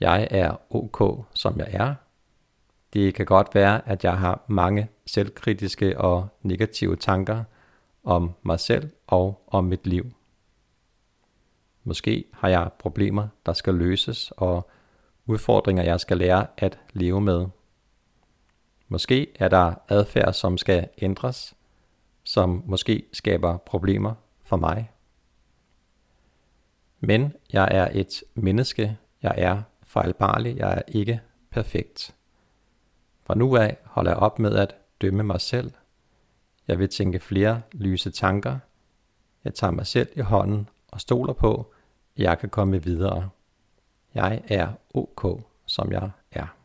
Jeg er ok, som jeg er. Det kan godt være, at jeg har mange selvkritiske og negative tanker om mig selv og om mit liv. Måske har jeg problemer, der skal løses, og udfordringer, jeg skal lære at leve med. Måske er der adfærd, som skal ændres, som måske skaber problemer for mig. Men jeg er et menneske, jeg er fejlbarlig, jeg er ikke perfekt. Fra nu af holder jeg op med at dømme mig selv. Jeg vil tænke flere lyse tanker. Jeg tager mig selv i hånden og stoler på, at jeg kan komme videre. Jeg er ok, som jeg er.